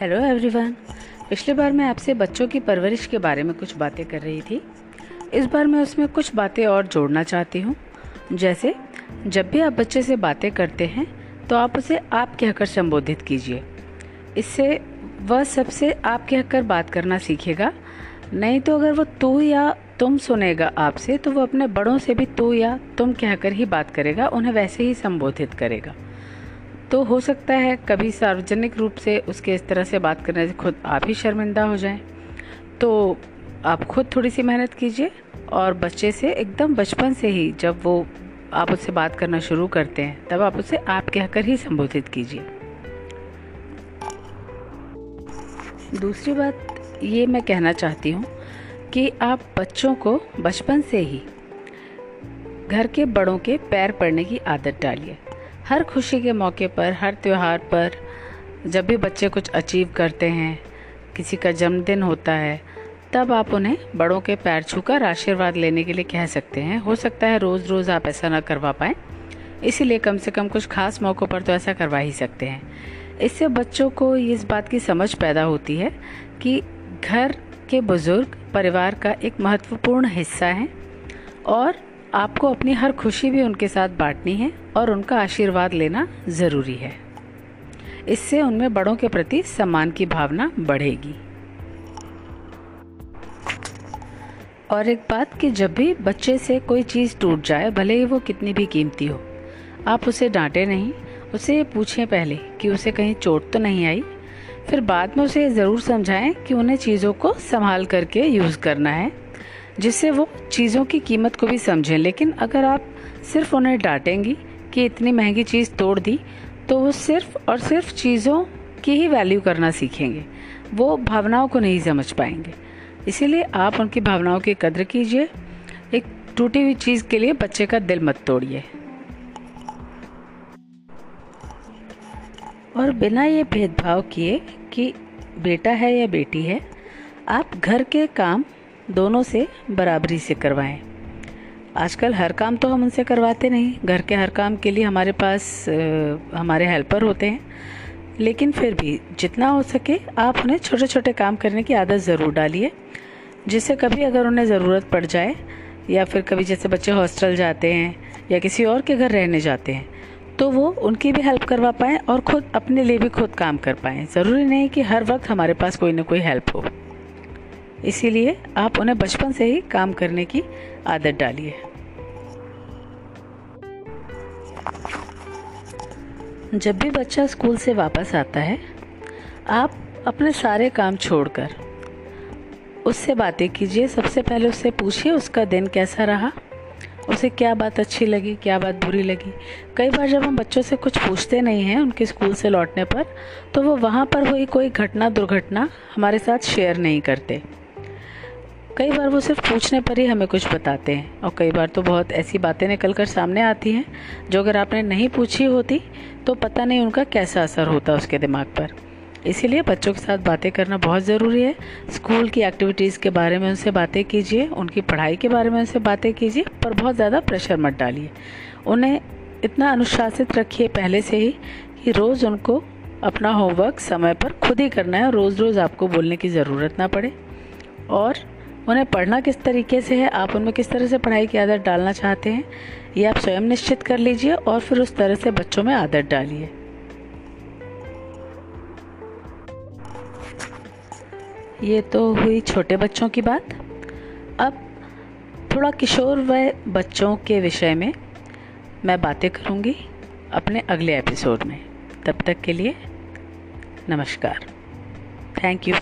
Hello everyone पिछली बार मैं आपसे बच्चों की परवरिश के बारे में कुछ बातें कर रही थी। इस बार मैं उसमें कुछ बातें और जोड़ना चाहती हूँ। जैसे, जब भी आप बच्चे से बातें करते हैं तो आप उसे आप कहकर संबोधित कीजिए। इससे वह सबसे आप कहकर बात करना सीखेगा। नहीं तो अगर वो तू या तुम सुनेगा आपसे तो वो अपने बड़ों से भी तू या तुम कहकर ही बात करेगा, उन्हें वैसे ही संबोधित करेगा। तो हो सकता है कभी सार्वजनिक रूप से उसके इस तरह से बात करने से खुद आप ही शर्मिंदा हो जाएँ। तो आप खुद थोड़ी सी मेहनत कीजिए और बच्चे से, एकदम बचपन से ही जब वो आप उससे बात करना शुरू करते हैं, तब आप उसे आप कहकर ही संबोधित कीजिए। दूसरी बात ये मैं कहना चाहती हूँ कि आप बच्चों को बचपन से ही घर के बड़ों के पैर पड़ने की आदत डालिए। हर खुशी के मौके पर, हर त्यौहार पर जब भी बच्चे कुछ अचीव करते हैं, किसी का जन्मदिन होता है, तब आप उन्हें बड़ों के पैर छूकर आशीर्वाद लेने के लिए कह सकते हैं। हो सकता है रोज़ रोज़ आप ऐसा ना करवा पाएँ। इसीलिए कम से कम कुछ खास मौक़ों पर तो ऐसा करवा ही सकते हैं। इससे बच्चों को इस बात की समझ पैदा होती है कि घर के बुज़ुर्ग परिवार का एक महत्वपूर्ण हिस्सा हैं और आपको अपनी हर खुशी भी उनके साथ बांटनी है और उनका आशीर्वाद लेना ज़रूरी है। इससे उनमें बड़ों के प्रति सम्मान की भावना बढ़ेगी। और एक बात कि जब भी बच्चे से कोई चीज़ टूट जाए, भले ही वो कितनी भी कीमती हो, आप उसे डांटे नहीं, उसे ये पूछें पहले कि उसे कहीं चोट तो नहीं आई? फिर बाद में उसे ज़रूर समझाएँ कि उन्हें चीज़ों को संभाल करके यूज़ करना है। जिससे वो चीज़ों की कीमत को भी समझें। लेकिन अगर आप सिर्फ़ उन्हें डांटेंगी कि इतनी महँगी चीज़ तोड़ दी तो वो सिर्फ़ और सिर्फ़ चीज़ों की ही वैल्यू करना सीखेंगे। वो भावनाओं को नहीं समझ पाएँगे। इसीलिए आप उनकी भावनाओं की कद्र कीजिए। एक टूटी हुई चीज़ के लिए बच्चे का दिल मत तोड़िए। और बिना ये भेदभाव किए कि बेटा है या बेटी है, आप घर के काम दोनों से बराबरी से करवाएँ। आजकल हर काम तो हम उनसे करवाते नहीं। घर के हर काम के लिए हमारे पास हमारे हेल्पर होते हैं। लेकिन फिर भी जितना हो सके आप उन्हें छोटे छोटे काम करने की आदत ज़रूर डालिए। जिससे कभी अगर उन्हें ज़रूरत पड़ जाए, या फिर कभी जैसे बच्चे हॉस्टल जाते हैं, या किसी और के घर रहने जाते हैं तो वो उनकी भी हेल्प करवा पाएँ और ख़ुद, अपने लिए भी खुद काम कर पाएँ। ज़रूरी नहीं कि हर वक्त हमारे पास कोई ना कोई हेल्प हो। इसीलिए आप उन्हें बचपन से ही काम करने की आदत डालिए। जब भी बच्चा स्कूल से वापस आता है, आप अपने सारे काम छोड़कर उससे बातें कीजिए। सबसे पहले उससे पूछिए, उसका दिन कैसा रहा? उसे क्या बात अच्छी लगी, क्या बात बुरी लगी? कई बार जब हम बच्चों से कुछ पूछते नहीं हैं, उनके स्कूल से लौटने पर तो वो वहाँ पर हुई कोई घटना, दुर्घटना हमारे साथ शेयर नहीं करते। कई बार वो सिर्फ़ पूछने पर ही हमें कुछ बताते हैं और कई बार तो बहुत ऐसी बातें निकल कर सामने आती हैं, जो अगर आपने नहीं पूछी होती तो पता नहीं उनका कैसा असर होता उसके दिमाग पर। इसीलिए बच्चों के साथ बातें करना बहुत ज़रूरी है। स्कूल की एक्टिविटीज़ के बारे में उनसे बातें कीजिए, उनकी पढ़ाई के बारे में उनसे बातें कीजिए, पर बहुत ज़्यादा प्रेशर मत डालिए। उन्हें इतना अनुशासित रखिए पहले से ही कि रोज़ उनको अपना होमवर्क समय पर खुद ही करना है रोज़ रोज़ आपको बोलने की ज़रूरत ना पड़े। और उन्हें पढ़ना किस तरीके से है? आप उनमें किस तरह से पढ़ाई की आदत डालना चाहते हैं? ये आप स्वयं निश्चित कर लीजिए और फिर उस तरह से बच्चों में आदत डालिए। ये तो हुई छोटे बच्चों की बात। अब थोड़ा किशोर व बच्चों के विषय में मैं बातें करूँगी अपने अगले एपिसोड में। तब तक के लिए नमस्कार। Thank you.